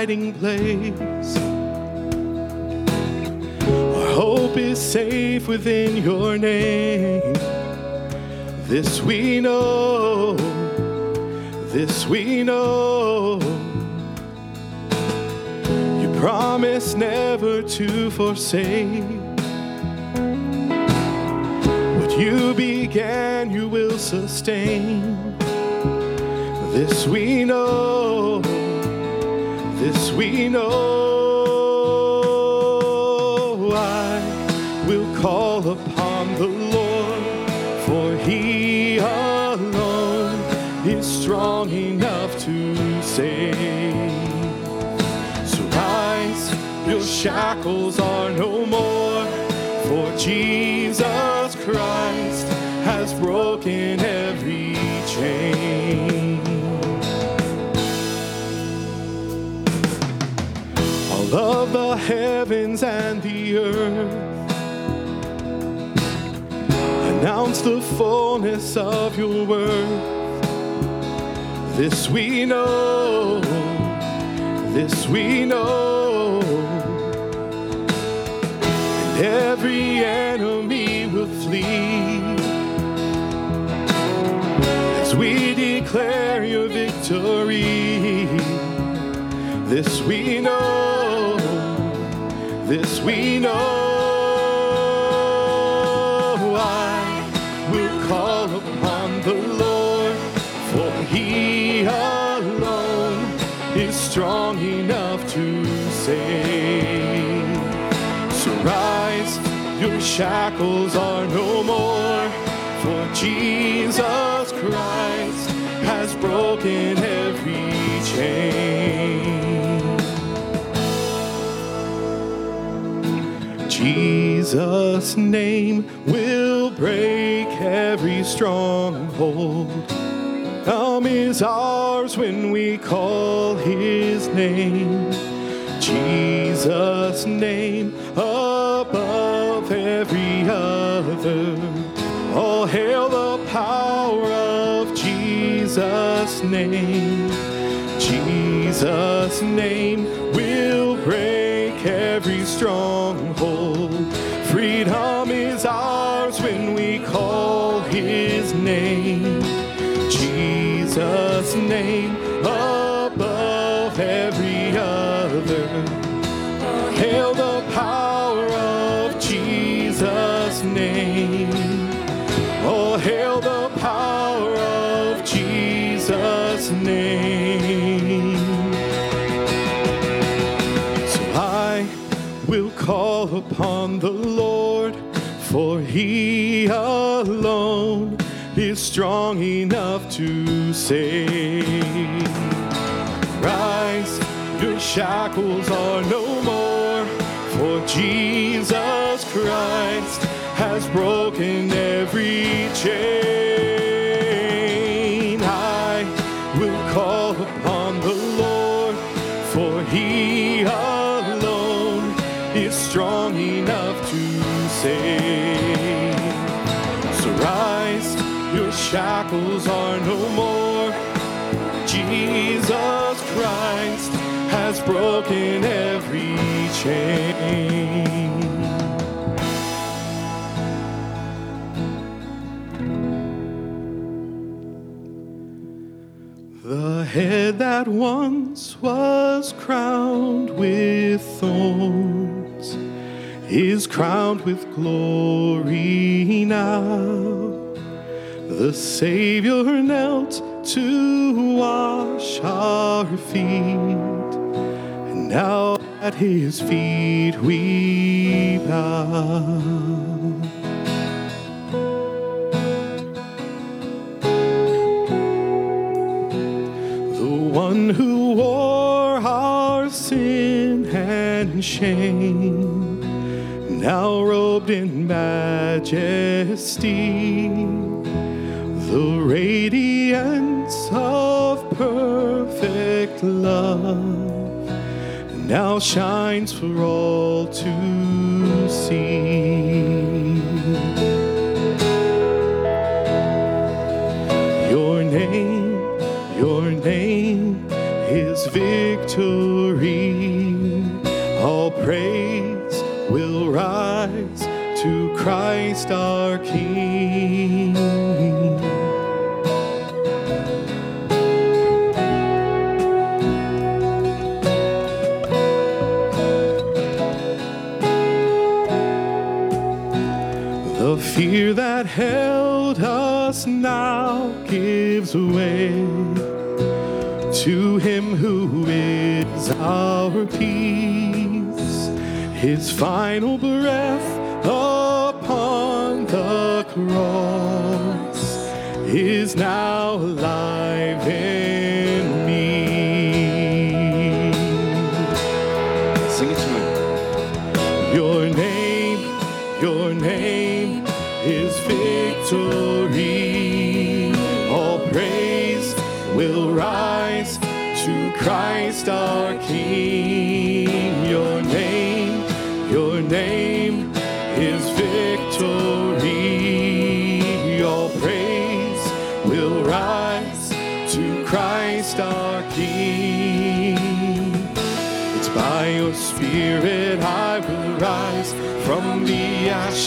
hiding place. Our hope is safe within your name. This we know, this we know. You promise never to forsake. What you began, you will sustain. This we know this we know I will call upon the Lord, for he alone is strong enough to save. So rise, your shackles are no more, for Jesus Christ has broken every of the heavens and the earth. Announce the fullness of your word. This we know, this we know. And every enemy will flee. As we declare your victory, this we know this we know. I will call upon the Lord, for he alone is strong enough to save. So rise, your shackles are no more, for Jesus Christ has broken every chain. Jesus' name will break every stronghold. Come is ours when we call his name. Jesus' name above every other. All hail the power of Jesus' name. Jesus' name will break every stronghold. For he alone is strong enough to save. Rise, your shackles are no more, for Jesus Christ has broken every chain. Shackles are no more. Jesus Christ has broken every chain. The head that once was crowned with thorns is crowned with glory now. The Savior knelt to wash our feet, and now at his feet we bow. The one who wore our sin and shame, now robed in majesty, the radiance of perfect love now shines for all to see. Your name, your name is victory. All praise will rise to Christ our King. Fear that held us now gives way to him who is our peace. His final breath upon the cross is now alive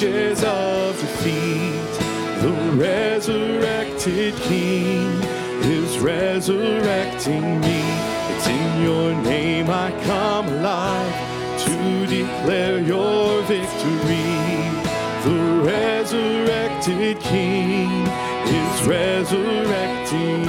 ashes of defeat. The resurrected King is resurrecting me. It's in your name I come alive to declare your victory. The resurrected King is resurrecting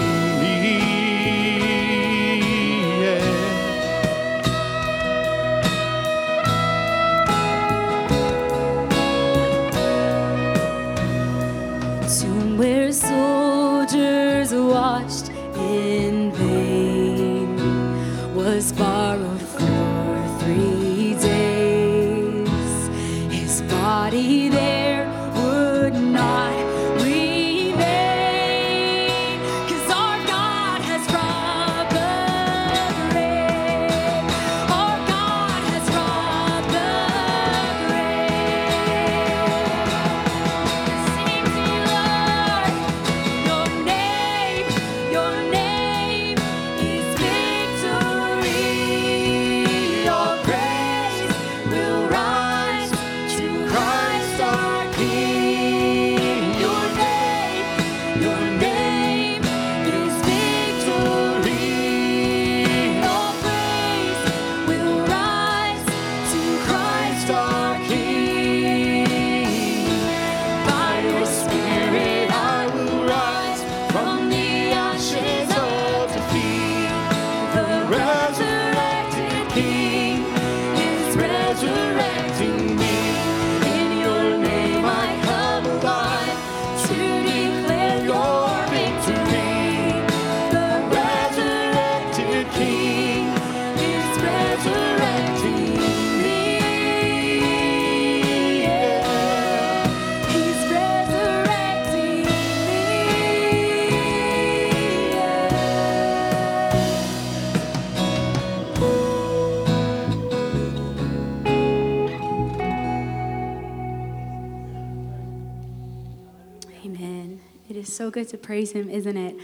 good to praise Him, isn't it?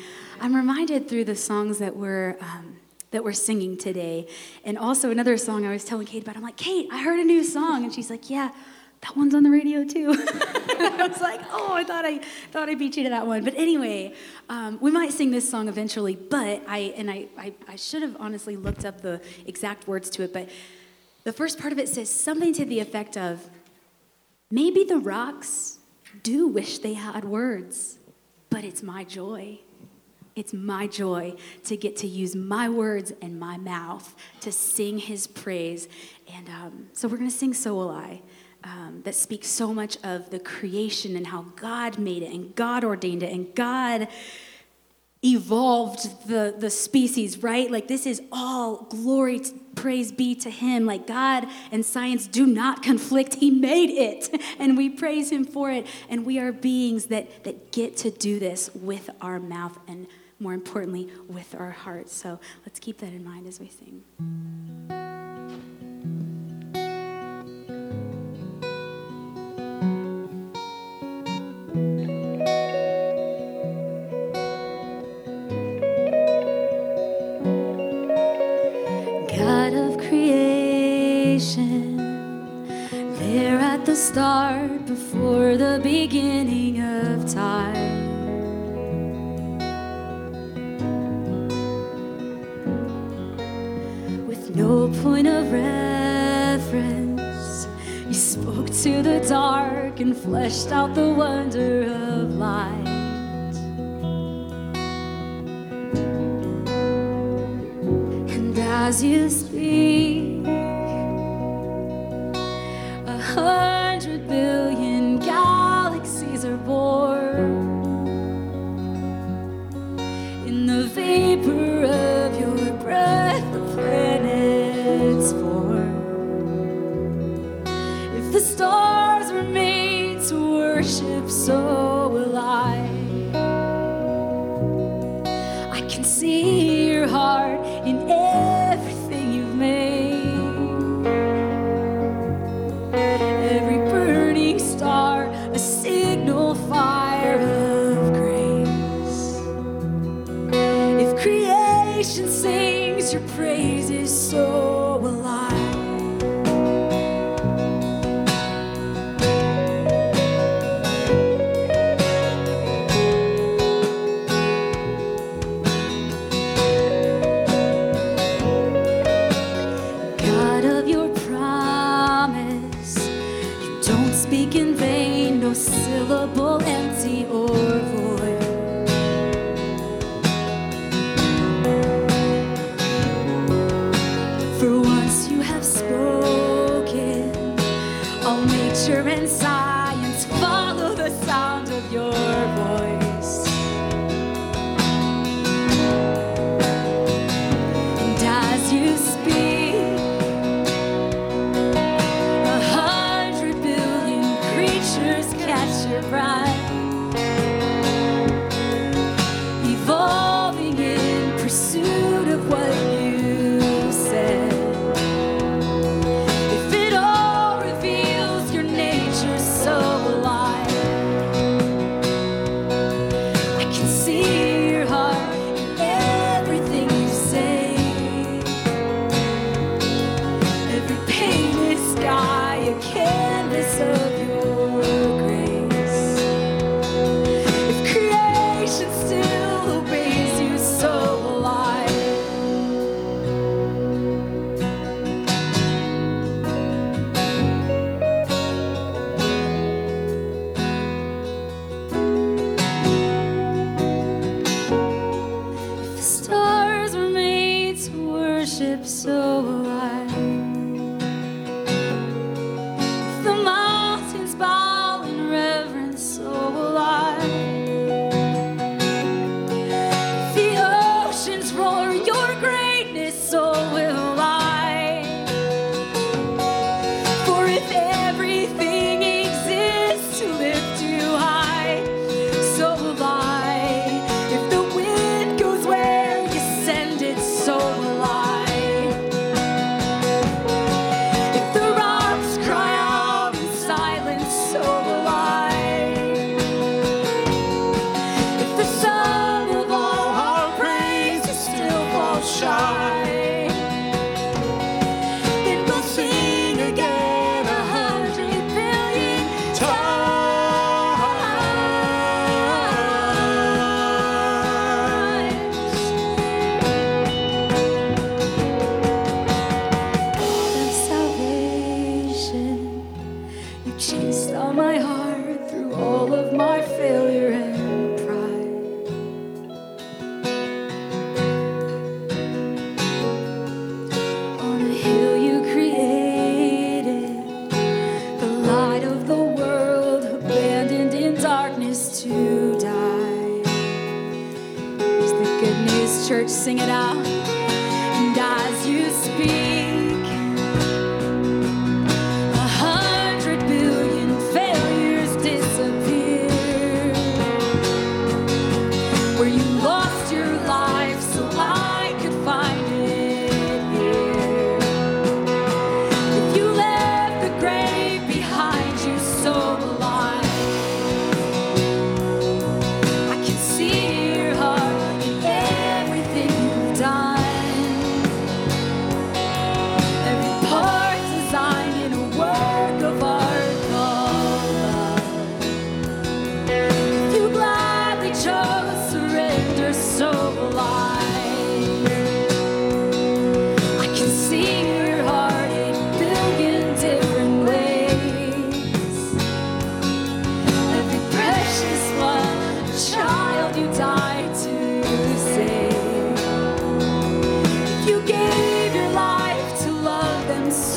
I'm reminded through the songs that we're um, that we're singing today, and also another song I was telling Kate about. I'm like, Kate, I heard a new song, and she's like, Yeah, that one's on the radio too. I was like, Oh, I thought I thought I beat you to that one. But anyway, um, we might sing this song eventually. But I and I, I I should have honestly looked up the exact words to it. But the first part of it says something to the effect of, Maybe the rocks do wish they had words, but it's my joy. It's my joy to get to use my words and my mouth to sing his praise. And um, so we're going to sing So Will I, um, that speaks so much of the creation and how God made it and God ordained it and God evolved the, the species, right? Like this is all glory, praise be to him. Like God and science do not conflict. He made it and we praise him for it. And we are beings that, that get to do this with our mouth and more importantly, with our hearts. So let's keep that in mind as we sing. The start, before the beginning of time. With no point of reference, you spoke to the dark and fleshed out the wonder of light. And as you speak, a hundred billion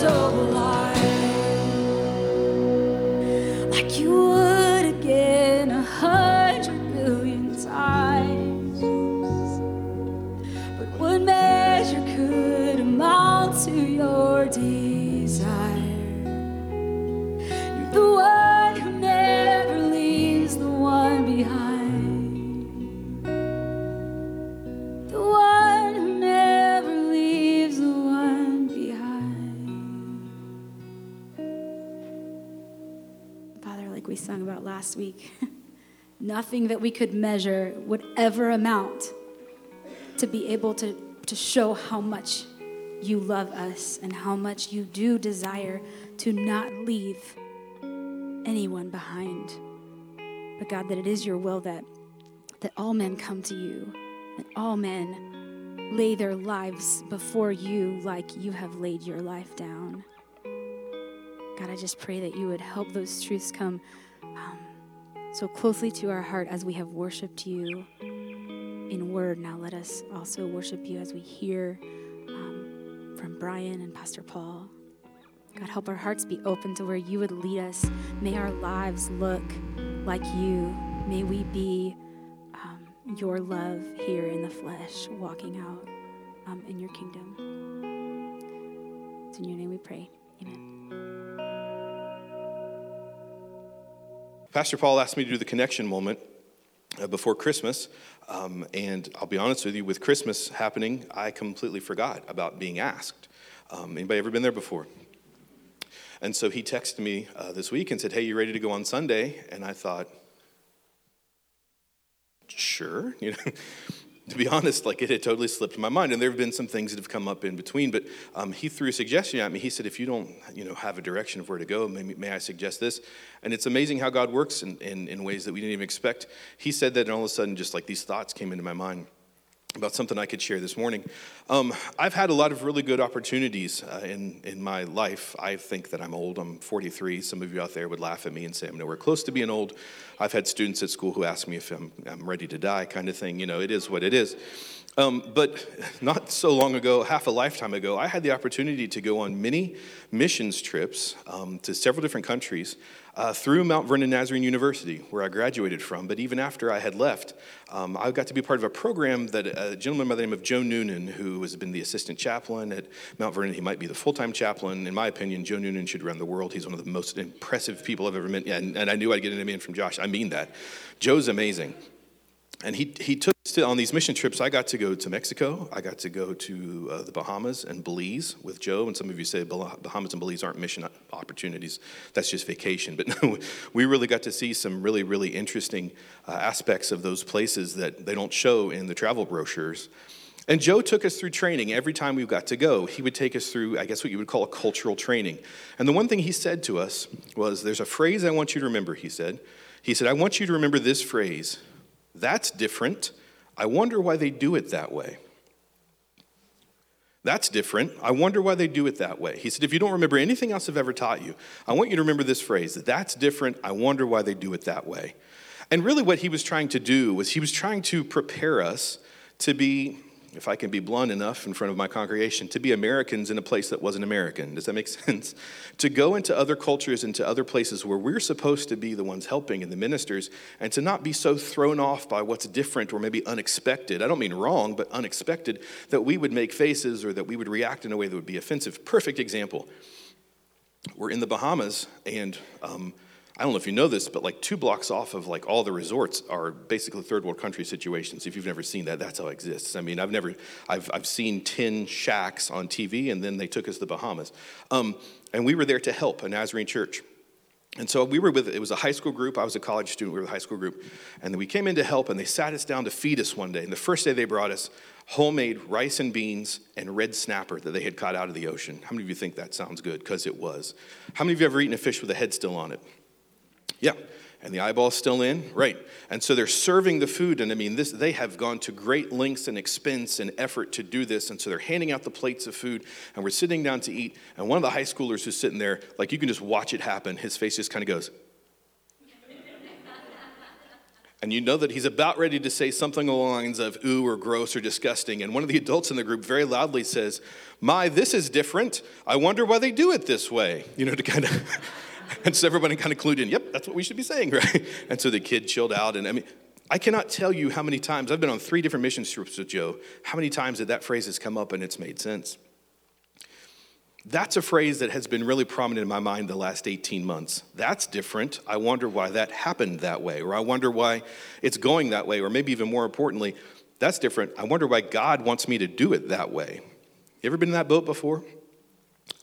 so long. last week. Nothing that we could measure would ever amount to be able to, to show how much you love us and how much you do desire to not leave anyone behind. But God, that it is your will that, that all men come to you, that all men lay their lives before you like you have laid your life down. God, I just pray that you would help those truths come. Um, so closely to our heart as we have worshiped you in word. Now let us also worship you as we hear um, from Brian and Pastor Paul. God, help our hearts be open to where you would lead us. May our lives look like you. May we be um, your love here in the flesh, walking out um, in your kingdom. It's in your name we pray. Amen. Pastor Paul asked me to do the connection moment uh, before Christmas. Um, and I'll be honest with you, with Christmas happening, I completely forgot about being asked. Um, anybody ever been there before? And so he texted me uh, this week and said, Hey, you ready to go on Sunday? And I thought, Sure. You know, to be honest, like it had totally slipped my mind. And there have been some things that have come up in between. But um, he threw a suggestion at me. He said, if you don't, you know, have a direction of where to go, may, may I suggest this? And it's amazing how God works in, in, in ways that we didn't even expect. He said that, and all of a sudden, just like these thoughts came into my mind about something I could share this morning. Um, I've had a lot of really good opportunities uh, in, in my life. I think that I'm old. I'm 43. Some of you out there would laugh at me and say I'm nowhere close to being old. I've had students at school who ask me if I'm, I'm ready to die, kind of thing. You know, it is what it is. Um, but not so long ago, half a lifetime ago, I had the opportunity to go on many missions trips um, to several different countries uh, through Mount Vernon Nazarene University, where I graduated from. But even after I had left, um, I got to be part of a program that a gentleman by the name of Joe Noonan, who has been the assistant chaplain at Mount Vernon, he might be the full time chaplain. In my opinion, Joe Noonan should run the world. He's one of the most impressive people I've ever met. And, and I knew I'd get an amen from Josh. I mean that. Joe's amazing. And he, he took us to, on these mission trips. I got to go to Mexico. I got to go to uh, the Bahamas and Belize with Joe. And some of you say Bahamas and Belize aren't mission opportunities. That's just vacation. But no, we really got to see some really, really interesting uh, aspects of those places that they don't show in the travel brochures. And Joe took us through training every time we got to go. He would take us through, I guess, what you would call a cultural training. And the one thing he said to us was, There's a phrase I want you to remember, he said. He said, I want you to remember this phrase that's different. I wonder why they do it that way. That's different. I wonder why they do it that way. He said, if you don't remember anything else I've ever taught you, I want you to remember this phrase that's different. I wonder why they do it that way. And really, what he was trying to do was he was trying to prepare us to be if I can be blunt enough in front of my congregation, to be Americans in a place that wasn't American. Does that make sense? to go into other cultures, into other places where we're supposed to be the ones helping and the ministers, and to not be so thrown off by what's different or maybe unexpected. I don't mean wrong, but unexpected, that we would make faces or that we would react in a way that would be offensive. Perfect example. We're in the Bahamas, and um, I don't know if you know this, but like two blocks off of like all the resorts are basically third world country situations. If you've never seen that, that's how it exists. I mean, I've never, I've, I've seen 10 shacks on TV and then they took us to the Bahamas. Um, and we were there to help a Nazarene church. And so we were with, it was a high school group. I was a college student. We were a high school group. And then we came in to help and they sat us down to feed us one day. And the first day they brought us homemade rice and beans and red snapper that they had caught out of the ocean. How many of you think that sounds good? Because it was. How many of you ever eaten a fish with a head still on it? Yeah. And the eyeball's still in? Right. And so they're serving the food. And I mean, this, they have gone to great lengths and expense and effort to do this. And so they're handing out the plates of food. And we're sitting down to eat. And one of the high schoolers who's sitting there, like you can just watch it happen, his face just kind of goes. and you know that he's about ready to say something along the lines of ooh or gross or disgusting. And one of the adults in the group very loudly says, My, this is different. I wonder why they do it this way. You know, to kind of. and so everybody kind of clued in, yep, that's what we should be saying, right? And so the kid chilled out. And I mean, I cannot tell you how many times, I've been on three different mission trips with Joe, how many times that that phrase has come up and it's made sense. That's a phrase that has been really prominent in my mind the last 18 months. That's different. I wonder why that happened that way, or I wonder why it's going that way, or maybe even more importantly, that's different. I wonder why God wants me to do it that way. You ever been in that boat before?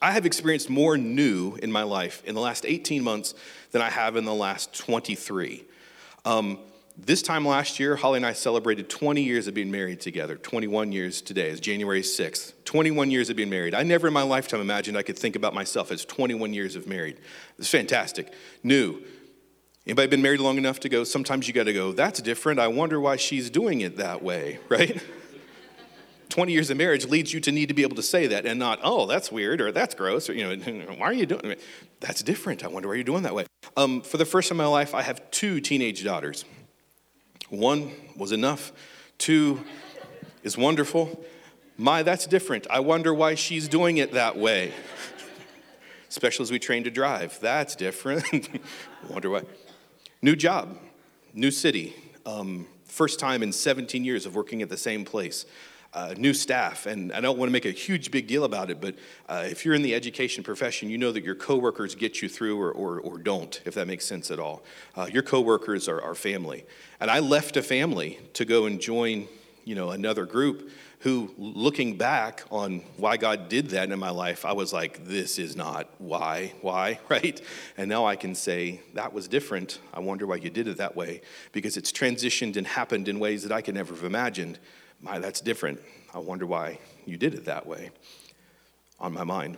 I have experienced more new in my life in the last 18 months than I have in the last 23. Um, this time last year, Holly and I celebrated 20 years of being married together. 21 years today is January 6th. 21 years of being married. I never in my lifetime imagined I could think about myself as 21 years of married. It's fantastic. New. Anybody been married long enough to go, sometimes you got to go, that's different. I wonder why she's doing it that way, right? 20 years of marriage leads you to need to be able to say that and not, oh, that's weird or that's gross or, you know, why are you doing it? That's different. I wonder why you're doing that way. Um, for the first time in my life, I have two teenage daughters. One was enough, two is wonderful. My, that's different. I wonder why she's doing it that way. especially as we train to drive. That's different. Wonder why. New job, new city, um, first time in 17 years of working at the same place. Uh, new staff, and I don't want to make a huge big deal about it, but uh, if you're in the education profession, you know that your coworkers get you through or, or, or don't, if that makes sense at all. Uh, your coworkers are, family. And I left a family to go and join you know, another group who, looking back on why God did that in my life, I was like, this is not why, why, right? And now I can say, that was different. I wonder why you did it that way, because it's transitioned and happened in ways that I could never have imagined. My, that's different. I wonder why you did it that way on my mind.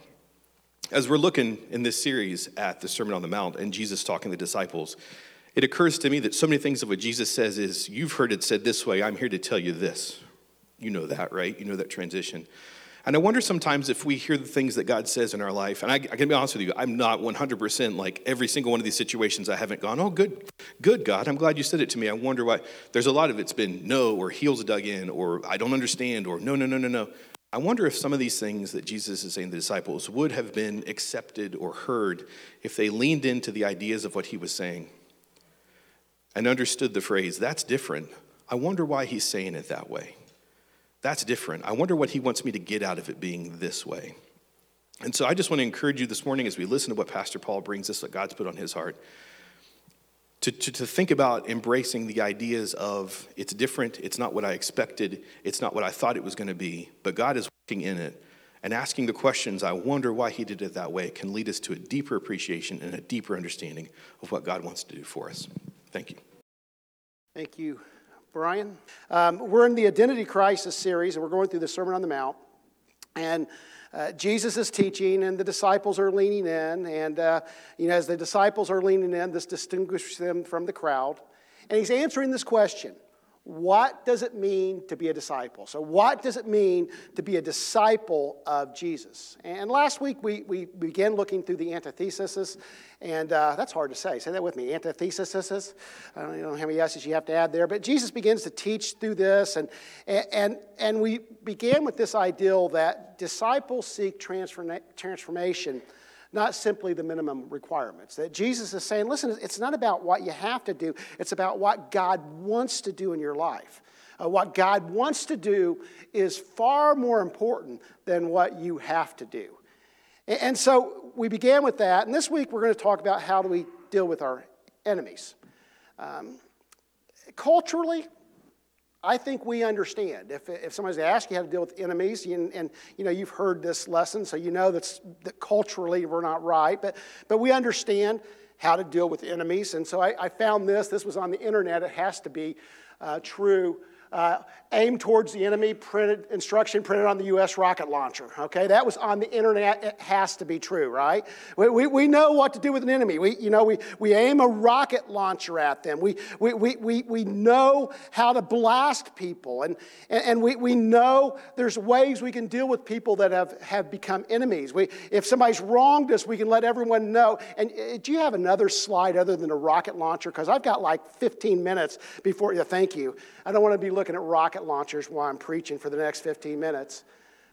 As we're looking in this series at the Sermon on the Mount and Jesus talking to the disciples, it occurs to me that so many things of what Jesus says is, you've heard it said this way, I'm here to tell you this, you know that, right? You know that transition. And I wonder sometimes if we hear the things that God says in our life, and I, I can be honest with you, I'm not 100% like every single one of these situations I haven't gone, oh, good, good, God, I'm glad you said it to me. I wonder why. There's a lot of it's been no, or heels dug in, or I don't understand, or no, no, no, no, no. I wonder if some of these things that Jesus is saying to the disciples would have been accepted or heard if they leaned into the ideas of what he was saying and understood the phrase, that's different. I wonder why he's saying it that way. That's different. I wonder what he wants me to get out of it being this way. And so I just want to encourage you this morning as we listen to what Pastor Paul brings us, what God's put on his heart, to, to, to think about embracing the ideas of it's different, it's not what I expected, it's not what I thought it was going to be, but God is working in it. And asking the questions, I wonder why he did it that way, can lead us to a deeper appreciation and a deeper understanding of what God wants to do for us. Thank you. Thank you, Brian. Um, we're in the Identity Crisis series, and we're going through the Sermon on the Mount. And uh, Jesus is teaching, and the disciples are leaning in. And, uh, you know, as the disciples are leaning in, this distinguishes them from the crowd. And he's answering this question what does it mean to be a disciple? So, what does it mean to be a disciple of Jesus? And last week we, we began looking through the antithesis, and uh, that's hard to say. Say that with me antithesis. I don't know how many S's you have to add there, but Jesus begins to teach through this, and, and, and we began with this ideal that disciples seek transformation not simply the minimum requirements. That Jesus is saying, listen, it's not about what you have to do, it's about what God wants to do in your life. Uh, what God wants to do is far more important than what you have to do. And, and so we began with that, and this week we're going to talk about how do we deal with our enemies. Um, culturally, I think we understand. If, if somebody's asked you how to deal with enemies, and, and you know you've heard this lesson, so you know that's, that culturally we're not right, but, but we understand how to deal with enemies. And so I, I found this. This was on the internet. It has to be uh, true uh, aim towards the enemy, printed instruction printed on the U.S. rocket launcher. Okay, that was on the internet. It has to be true, right? We, we, we know what to do with an enemy. We, you know, we, we aim a rocket launcher at them. We, we, we, we, we know how to blast people, and, and, and we, we know there's ways we can deal with people that have, have become enemies. We, if somebody's wronged us, we can let everyone know. And uh, do you have another slide other than a rocket launcher? Because I've got like 15 minutes before you. Thank you. I don't want to be looking at rocket launchers while I'm preaching for the next 15 minutes.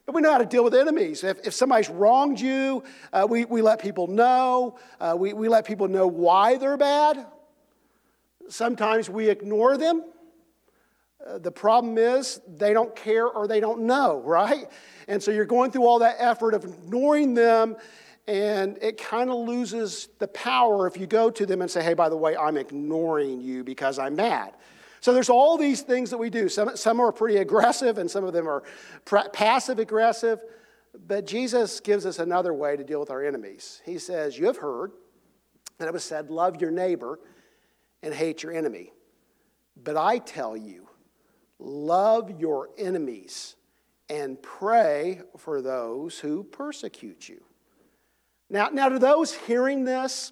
But we know how to deal with enemies. If, if somebody's wronged you, uh, we, we let people know. Uh, we, we let people know why they're bad. Sometimes we ignore them. Uh, the problem is they don't care or they don't know, right? And so you're going through all that effort of ignoring them, and it kind of loses the power if you go to them and say, hey, by the way, I'm ignoring you because I'm mad. So there's all these things that we do. Some, some are pretty aggressive and some of them are passive aggressive. But Jesus gives us another way to deal with our enemies. He says, You have heard that it was said, Love your neighbor and hate your enemy. But I tell you, love your enemies and pray for those who persecute you. Now, now to those hearing this,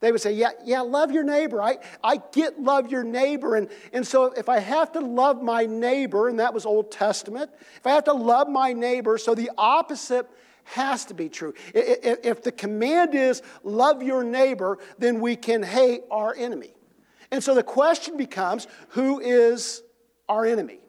they would say, Yeah, yeah, love your neighbor. I, I get love your neighbor. And, and so if I have to love my neighbor, and that was Old Testament, if I have to love my neighbor, so the opposite has to be true. If the command is love your neighbor, then we can hate our enemy. And so the question becomes who is our enemy?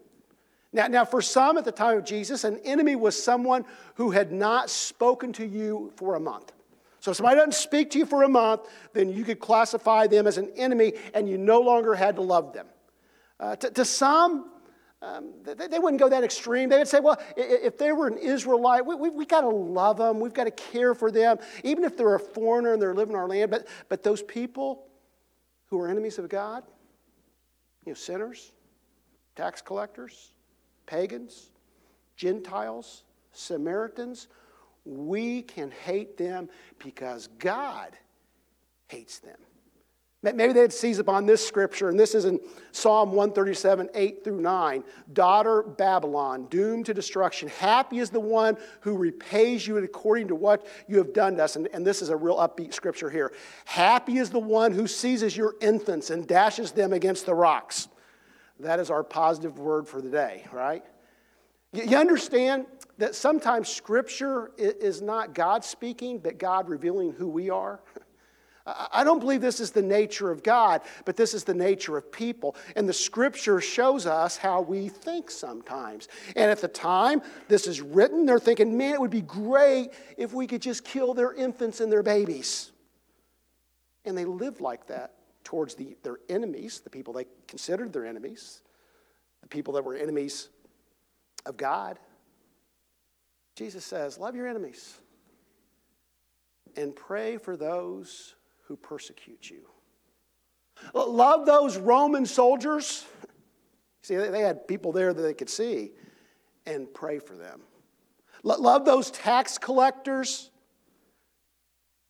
Now, now, for some at the time of Jesus, an enemy was someone who had not spoken to you for a month. So if somebody doesn't speak to you for a month, then you could classify them as an enemy and you no longer had to love them. Uh, to, to some, um, they, they, wouldn't go that extreme. They would say, well, if they were an Israelite, we, we, we got to love them. We've got to care for them, even if they're a foreigner and they're living in our land. But, but those people who are enemies of God, you know, sinners, tax collectors, pagans, Gentiles, Samaritans, we can hate them because God hates them. Maybe they had seized upon this scripture, and this is in Psalm 137, 8 through 9. Daughter Babylon, doomed to destruction. Happy is the one who repays you according to what you have done to us. And, and this is a real upbeat scripture here. Happy is the one who seizes your infants and dashes them against the rocks. That is our positive word for the day, right? You, you understand that sometimes scripture is not God speaking, but God revealing who we are? I don't believe this is the nature of God, but this is the nature of people. And the scripture shows us how we think sometimes. And at the time this is written, they're thinking, man, it would be great if we could just kill their infants and their babies. And they lived like that towards the, their enemies, the people they considered their enemies, the people that were enemies of God. Jesus says, Love your enemies and pray for those who persecute you. Love those Roman soldiers. See, they had people there that they could see and pray for them. Love those tax collectors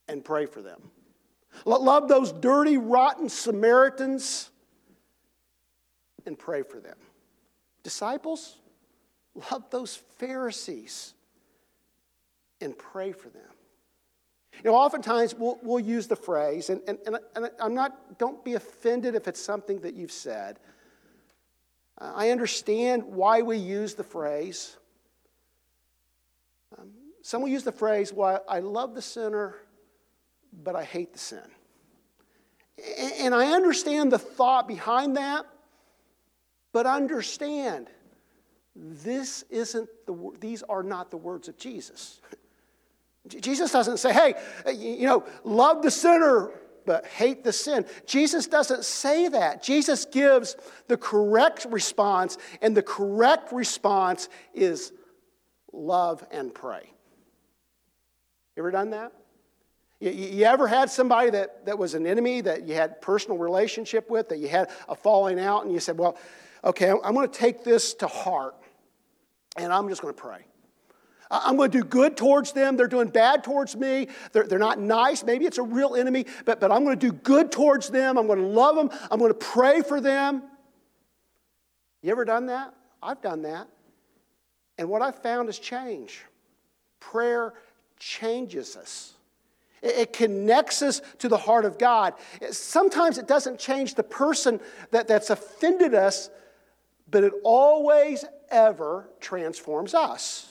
and pray for them. Love those dirty, rotten Samaritans and pray for them. Disciples, love those Pharisees and pray for them. You know, oftentimes we'll, we'll use the phrase, and, and, and, I'm not, don't be offended if it's something that you've said. I understand why we use the phrase. Um, some will use the phrase, well, I love the sinner, but I hate the sin. And, and I understand the thought behind that, but understand this isn't the, these are not the words of Jesus. Jesus doesn't say, hey, uh, you know, love the sinner, but hate the sin. Jesus doesn't say that. Jesus gives the correct response, and the correct response is love and pray. You ever done that? You, you ever had somebody that, that was an enemy that you had personal relationship with, that you had a falling out, and you said, well, okay, I'm going to take this to heart, and I'm just going to pray. I'm going to do good towards them. They're doing bad towards me. They're, they're not nice. Maybe it's a real enemy, but, but I'm going to do good towards them. I'm going to love them. I'm going to pray for them. You ever done that? I've done that. And what I've found is change. Prayer changes us. It connects us to the heart of God. Sometimes it doesn't change the person that, that's offended us, but it always, ever transforms us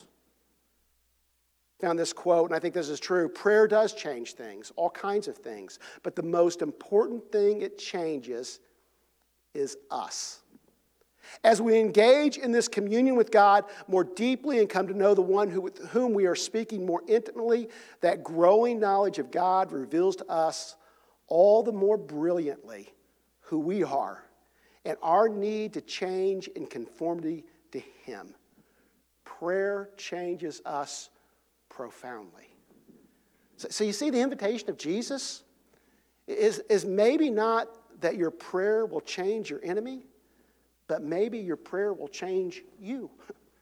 found this quote, and I think this is true. Prayer does change things, all kinds of things. But the most important thing it changes is us. As we engage in this communion with God more deeply and come to know the one who, with whom we are speaking more intimately, that growing knowledge of God reveals to us all the more brilliantly who we are and our need to change in conformity to Him. Prayer changes us profoundly. So, so you see, the invitation of Jesus is, is maybe not that your prayer will change your enemy, but maybe your prayer will change you.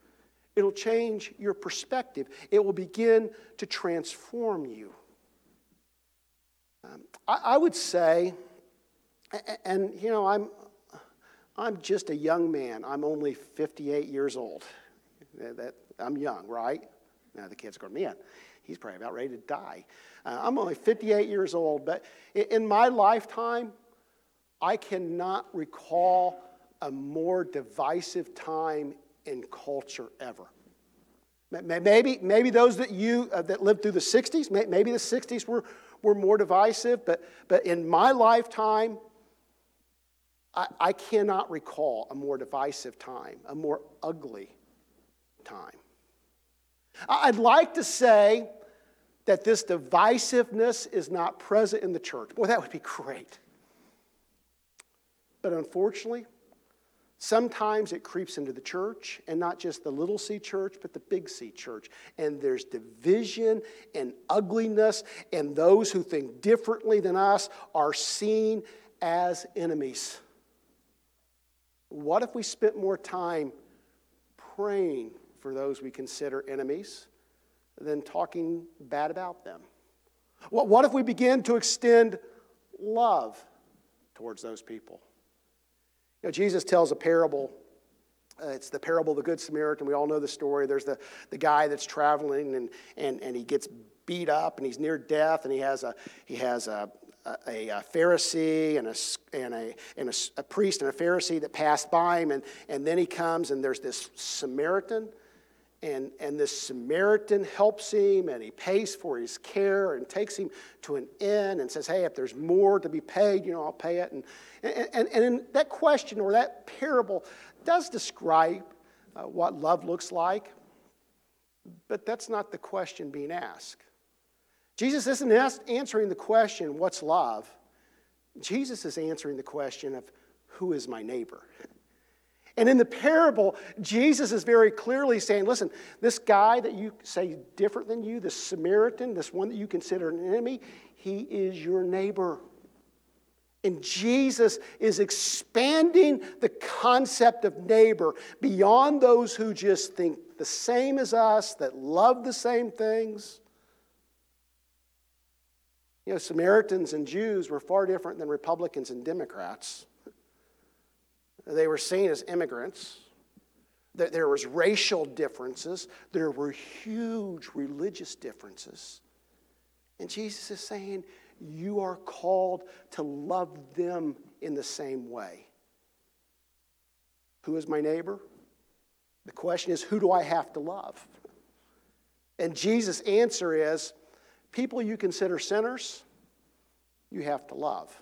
It'll change your perspective. It will begin to transform you. Um, I, I, would say, and, and you know, I'm, I'm just a young man. I'm only 58 years old. That, I'm young, right? Now the kid's going, man, he's probably about ready to die. Uh, I'm only 58 years old, but in my lifetime, I cannot recall a more divisive time in culture ever. Maybe, maybe those that you uh, that lived through the 60s, maybe the 60s were, were more divisive, but, but in my lifetime, I, I cannot recall a more divisive time, a more ugly time. I'd like to say that this divisiveness is not present in the church. Boy, that would be great. But unfortunately, sometimes it creeps into the church, and not just the little c church, but the big C church. And there's division and ugliness, and those who think differently than us are seen as enemies. What if we spent more time praying for those we consider enemies than talking bad about them? What, if we begin to extend love towards those people? You know, Jesus tells a parable. Uh, it's the parable of the Good Samaritan. We all know the story. There's the, the guy that's traveling and, and, and he gets beat up and he's near death and he has a, he has a, a, a Pharisee and, a, and, a, and a, a priest and a Pharisee that passed by him. And, and then he comes and there's this Samaritan and, and this Samaritan helps him and he pays for his care and takes him to an inn and says, Hey, if there's more to be paid, you know, I'll pay it. And, and, and that question or that parable does describe uh, what love looks like, but that's not the question being asked. Jesus isn't ask, answering the question, What's love? Jesus is answering the question of, Who is my neighbor? And in the parable, Jesus is very clearly saying, listen, this guy that you say is different than you, this Samaritan, this one that you consider an enemy, he is your neighbor. And Jesus is expanding the concept of neighbor beyond those who just think the same as us, that love the same things. You know, Samaritans and Jews were far different than Republicans and Democrats. They were seen as immigrants. There was racial differences. There were huge religious differences. And Jesus is saying, You are called to love them in the same way. Who is my neighbor? The question is, Who do I have to love? And Jesus' answer is, People you consider sinners, you have to love.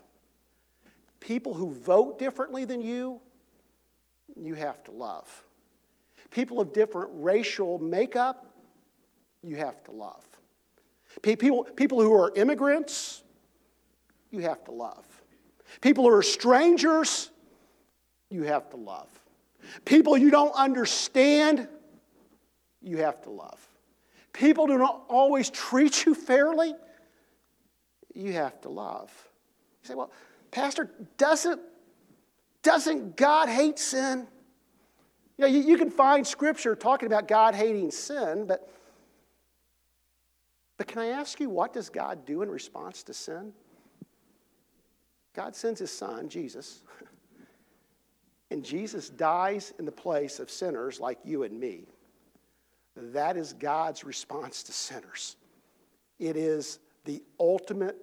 People who vote differently than you, you have to love. People of different racial makeup, you have to love. People, people who are immigrants, you have to love. People who are strangers, you have to love. People you don't understand, you have to love. People do not always treat you fairly, you have to love. You say, well, Pastor, doesn't doesn't God hate sin? You, know, you, you can find scripture talking about God hating sin, but, but can I ask you, what does God do in response to sin? God sends his son, Jesus, and Jesus dies in the place of sinners like you and me. That is God's response to sinners. It is the ultimate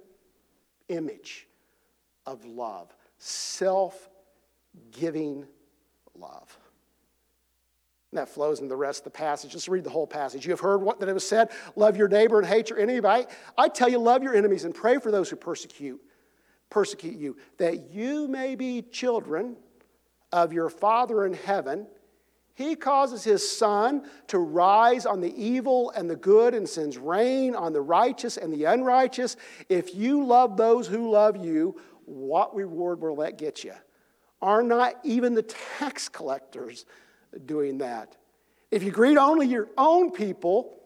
image of love, self giving love. And that flows into the rest of the passage. Just read the whole passage. You have heard what that it was said, love your neighbor and hate your enemy. I, tell you, love your enemies and pray for those who persecute, persecute you, that you may be children of your Father in heaven. He causes his sun to rise on the evil and the good and sends rain on the righteous and the unrighteous. If you love those who love you, what reward will that get you? Are not even the tax collectors doing that? If you greet only your own people,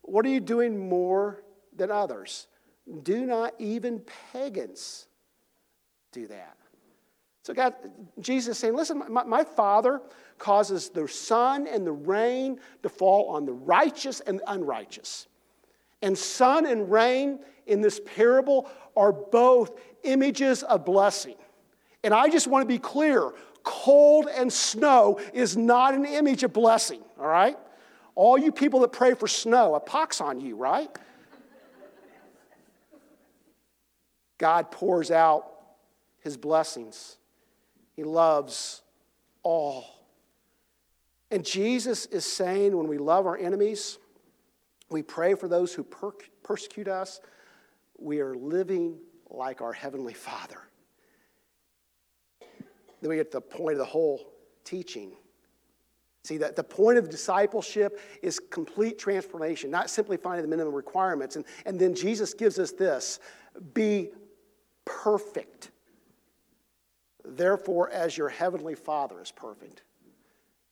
what are you doing more than others? Do not even pagans do that. So, God, Jesus is saying, listen, my, my, Father causes the sun and the rain to fall on the righteous and the unrighteous. And sun and rain in this parable are both images of blessing. And I just want to be clear cold and snow is not an image of blessing, all right? All you people that pray for snow, a pox on you, right? God pours out his blessings. He loves all. And Jesus is saying when we love our enemies, we pray for those who per- persecute us, we are living like our Heavenly Father. Then we get to the point of the whole teaching. See, that the point of discipleship is complete transformation, not simply finding the minimum requirements. And, and then Jesus gives us this be perfect. Therefore, as your heavenly Father is perfect.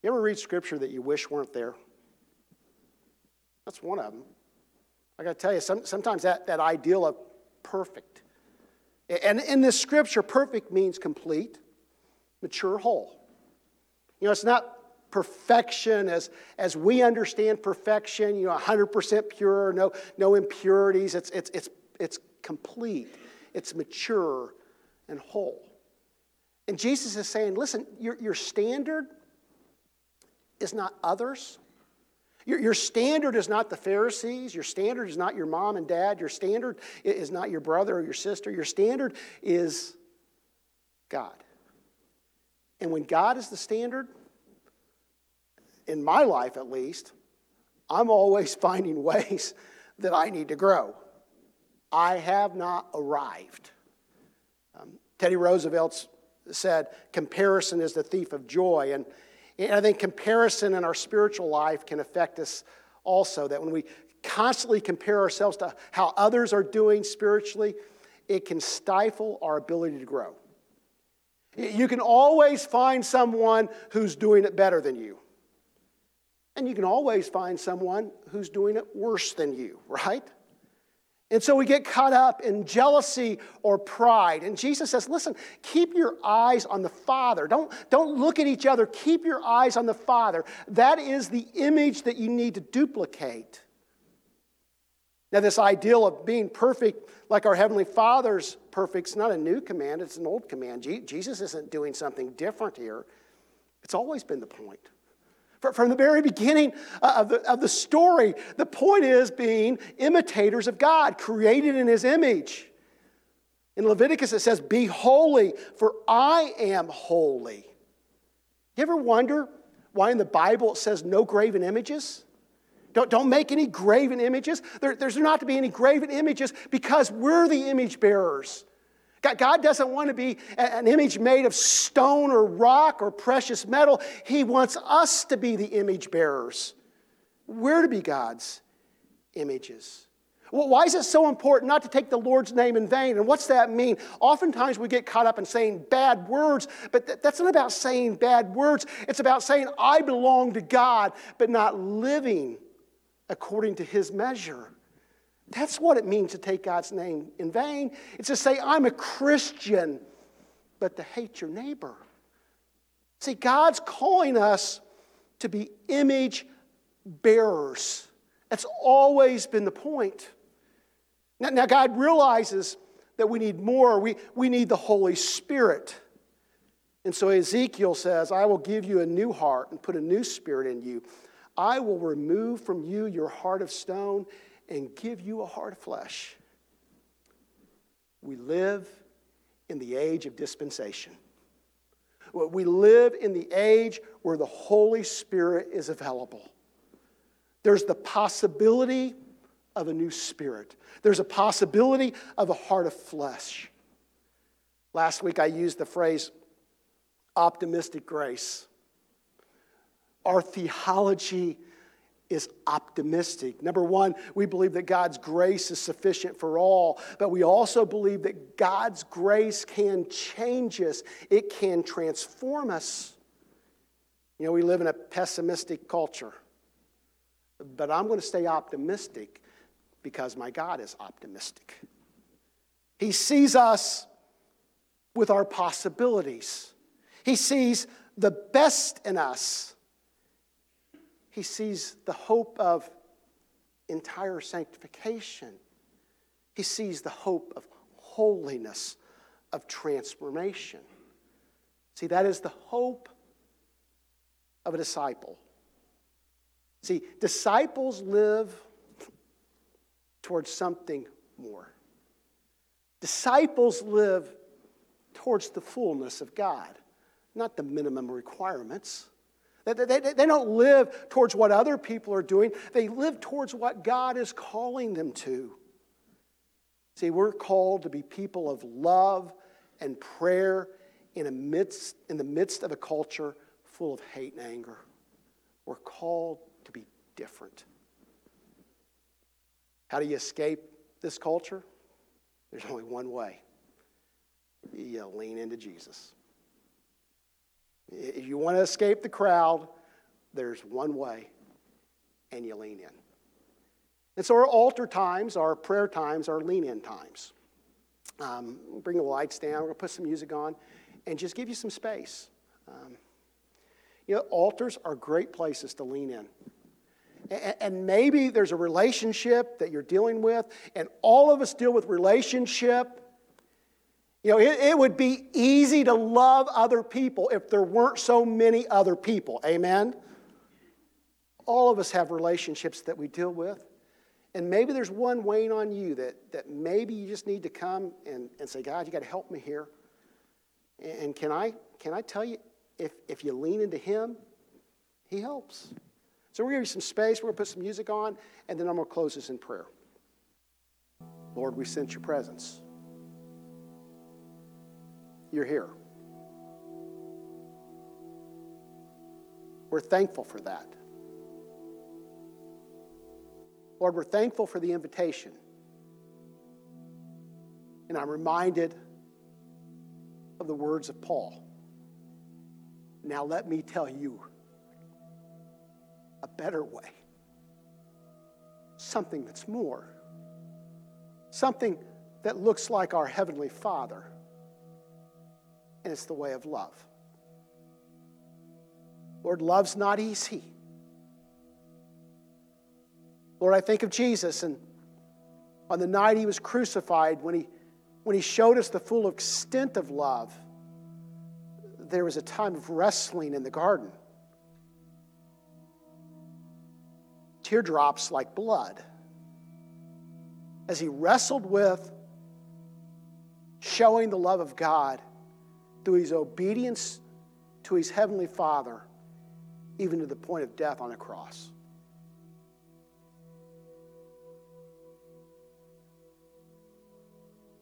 You ever read scripture that you wish weren't there? That's one of them. I got to tell you, some, sometimes that, that ideal of perfect. And in this scripture, perfect means complete, mature, whole. You know, it's not perfection as, as we understand perfection, you know, 100% pure, no, no impurities. It's, it's, it's, it's complete, it's mature and whole. And Jesus is saying, listen, your, your standard is not others. Your, your standard is not the Pharisees. Your standard is not your mom and dad. Your standard is not your brother or your sister. Your standard is God. And when God is the standard, in my life at least, I'm always finding ways that I need to grow. I have not arrived. Um, Teddy Roosevelt said, comparison is the thief of joy. And, and I think comparison in our spiritual life can affect us also. That when we constantly compare ourselves to how others are doing spiritually, it can stifle our ability to grow. You can always find someone who's doing it better than you. And you can always find someone who's doing it worse than you, right? And so we get caught up in jealousy or pride. And Jesus says, listen, keep your eyes on the Father. Don't, don't look at each other. Keep your eyes on the Father. That is the image that you need to duplicate. Now, this ideal of being perfect like our Heavenly Father's perfect is not a new command, it's an old command. Jesus isn't doing something different here. It's always been the point. From the very beginning uh, of the, of the story, the point is being imitators of God, created in His image. In Leviticus, it says, Be holy, for I am holy. You ever wonder why in the Bible it says no graven images? Don't, don't make any graven images. There, there's not to be any graven images because we're the image bearers. God doesn't want to be an image made of stone or rock or precious metal. He wants us to be the image bearers. We're to be God's images. Well, why is it so important not to take the Lord's name in vain? And what's that mean? Oftentimes we get caught up in saying bad words, but that's not about saying bad words. It's about saying, I belong to God, but not living according to His measure. That's what it means to take God's name in vain. It's to say, I'm a Christian, but to hate your neighbor. See, God's calling us to be image bearers. That's always been the point. Now, now God realizes that we need more. We, we need the Holy Spirit. And so Ezekiel says, I will give you a new heart and put a new spirit in you. I will remove from you your heart of stone and give you a heart of flesh. We live in the age of dispensation. We live in the age where the Holy Spirit is available. There's the possibility of a new spirit, there's a possibility of a heart of flesh. Last week I used the phrase optimistic grace. Our theology is optimistic. Number one, we believe that God's grace is sufficient for all, but we also believe that God's grace can change us, it can transform us. You know, we live in a pessimistic culture, but I'm going to stay optimistic because my God is optimistic. He sees us with our possibilities, He sees the best in us he sees the hope of entire sanctification. He sees the hope of holiness, of transformation. See, that is the hope of a disciple. See, disciples live towards something more. Disciples live towards the fullness of God, not the minimum requirements. They, they, don't live towards what other people are doing, they live towards what God is calling them to. See, we're called to be people of love and prayer in, a midst, in the midst of a culture full of hate and anger. We're called to be different. How do you escape this culture? There's only one way you lean into Jesus. If you want to escape the crowd, there's one way, and you lean in. And so our altar times, our prayer times, our lean in times. Um, bring the lights down, we're going to put some music on, and just give you some space. Um, you know, altars are great places to lean in. And maybe there's a relationship that you're dealing with, and all of us deal with relationship. You know, it, it, would be easy to love other people if there weren't so many other people. Amen? All of us have relationships that we deal with. And maybe there's one weighing on you that, that maybe you just need to come and, and say, God, you got to help me here. And can I, can I tell you, if, if you lean into Him, He helps. So we're going to give you some space. We're going to put some music on, and then I'm going to close this in prayer. Lord, we sense your presence. You're here. We're thankful for that. Lord, we're thankful for the invitation. And I'm reminded of the words of Paul. Now, let me tell you a better way, something that's more, something that looks like our Heavenly Father, and it's the way of love. Lord, love's not easy. Lord, I think of Jesus and on the night he was crucified, when he, when he showed us the full extent of love, there was a time of wrestling in the garden. Teardrops like blood. As he wrestled with showing the love of God through his obedience to his heavenly Father, even to the point of death on a cross.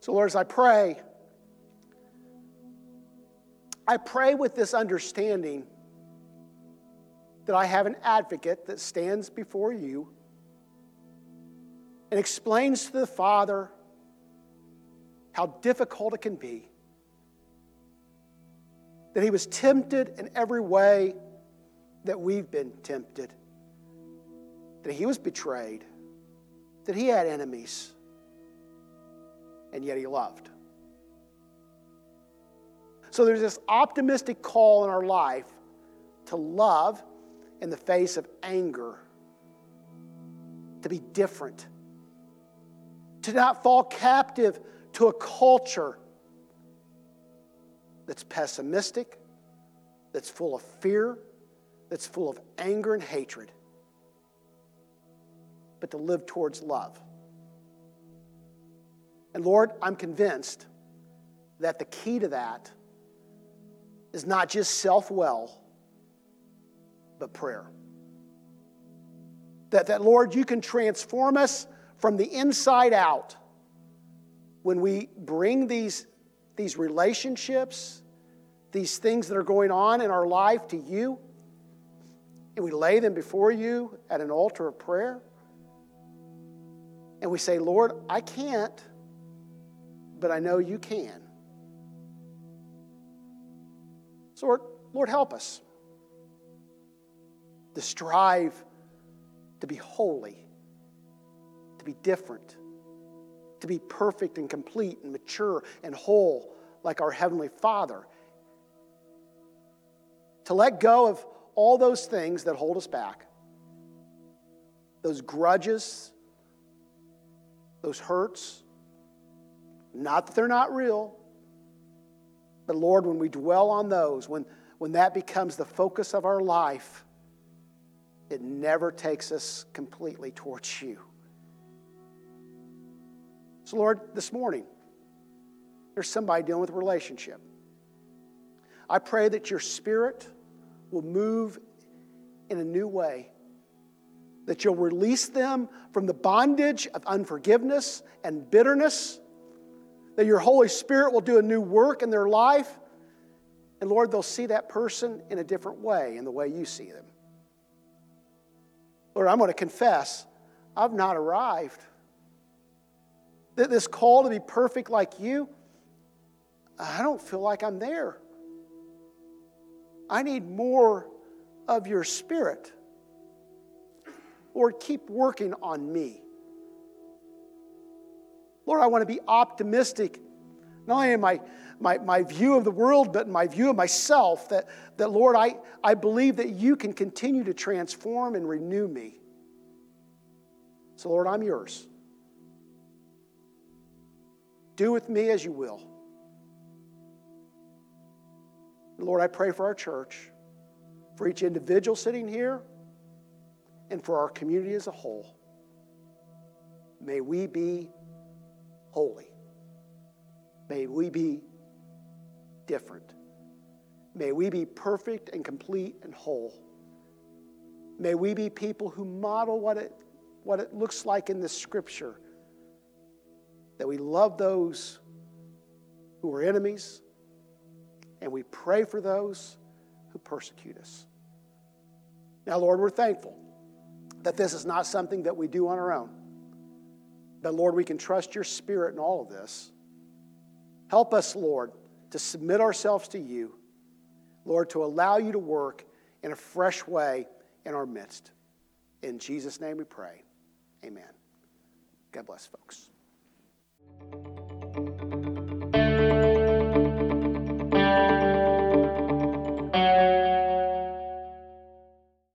So, Lord, as I pray, I pray with this understanding that I have an advocate that stands before you and explains to the Father how difficult it can be. That he was tempted in every way that we've been tempted. That he was betrayed. That he had enemies. And yet he loved. So there's this optimistic call in our life to love in the face of anger, to be different, to not fall captive to a culture that's pessimistic, that's full of fear, that's full of anger and hatred, but to live towards love. And Lord, I'm convinced that the key to that is not just self well, but prayer. That, that, Lord, you can transform us from the inside out when we bring these, these relationships, these things that are going on in our life to you, and we lay them before you at an altar of prayer. And we say, Lord, I can't, but I know you can. So, Lord, Lord, help us to strive to be holy, to be different, to be perfect and complete and mature and whole like our Heavenly Father. To let go of all those things that hold us back, those grudges, those hurts. Not that they're not real, but Lord, when we dwell on those, when, when that becomes the focus of our life, it never takes us completely towards you. So, Lord, this morning, there's somebody dealing with a relationship. I pray that your spirit will move in a new way, that you'll release them from the bondage of unforgiveness and bitterness that your Holy Spirit will do a new work in their life. And Lord, they'll see that person in a different way, in the way you see them. Lord, I'm going to confess I've not arrived. This call to be perfect like you, I don't feel like I'm there. I need more of your spirit. Lord, keep working on me. Lord, I want to be optimistic, not only in my, my, my view of the world, but in my view of myself, that, that Lord, I, I believe that you can continue to transform and renew me. So, Lord, I'm yours. Do with me as you will. Lord, I pray for our church, for each individual sitting here, and for our community as a whole. May we be holy. May we be different. May we be perfect and complete and whole. May we be people who model what it, what it looks like in the scripture that we love those who are enemies and we pray for those who persecute us. Now, Lord, we're thankful that this is not something that we do on our own. But Lord, we can trust your spirit in all of this. Help us, Lord, to submit ourselves to you, Lord, to allow you to work in a fresh way in our midst. In Jesus' name we pray. Amen. God bless, folks.